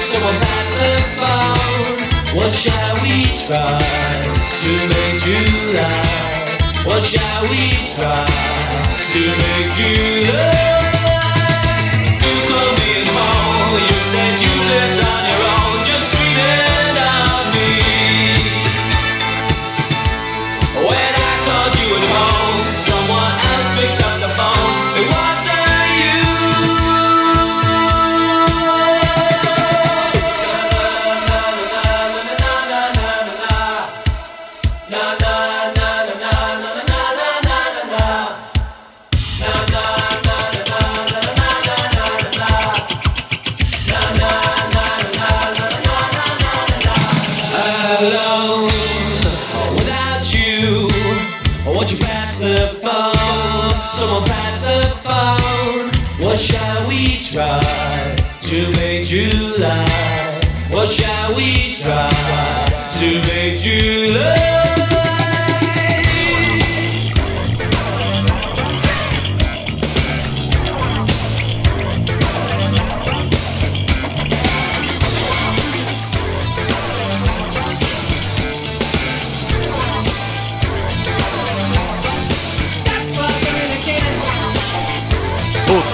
someone pass the phone. What shall we try to make July? What shall we try to make July? What shall we try? To make July. What shall we try? To make July.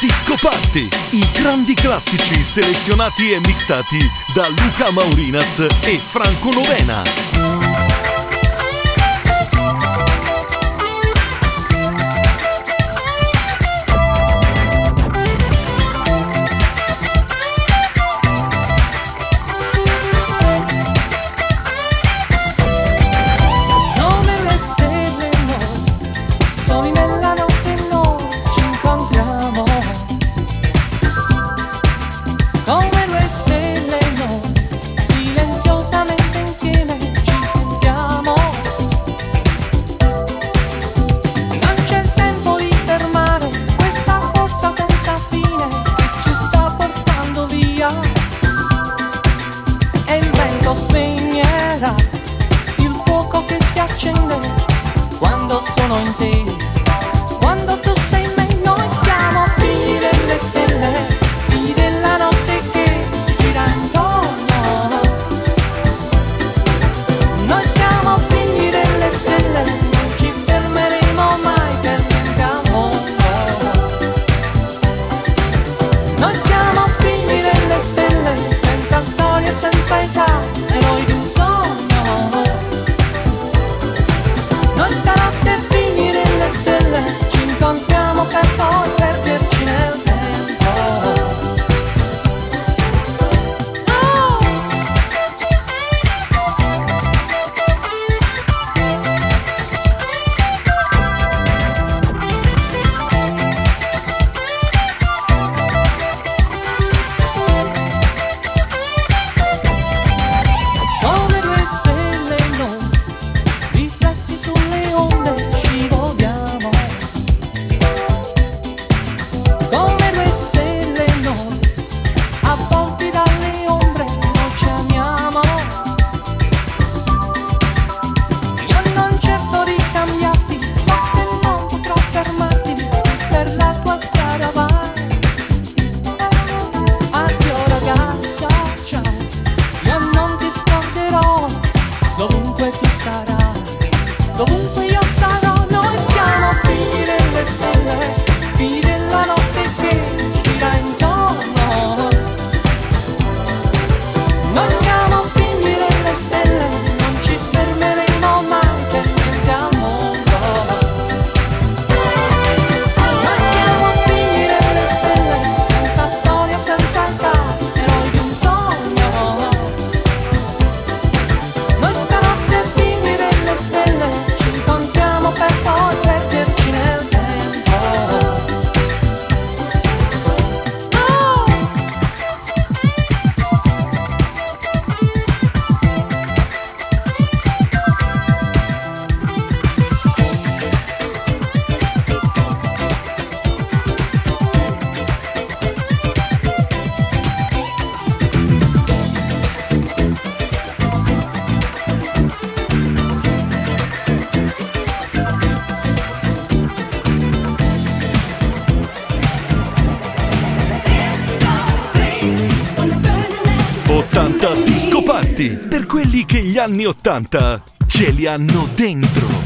Disco Party, i grandi classici selezionati e mixati da Luca Maurinaz e Franco Novena. anni Ottanta ce li hanno dentro.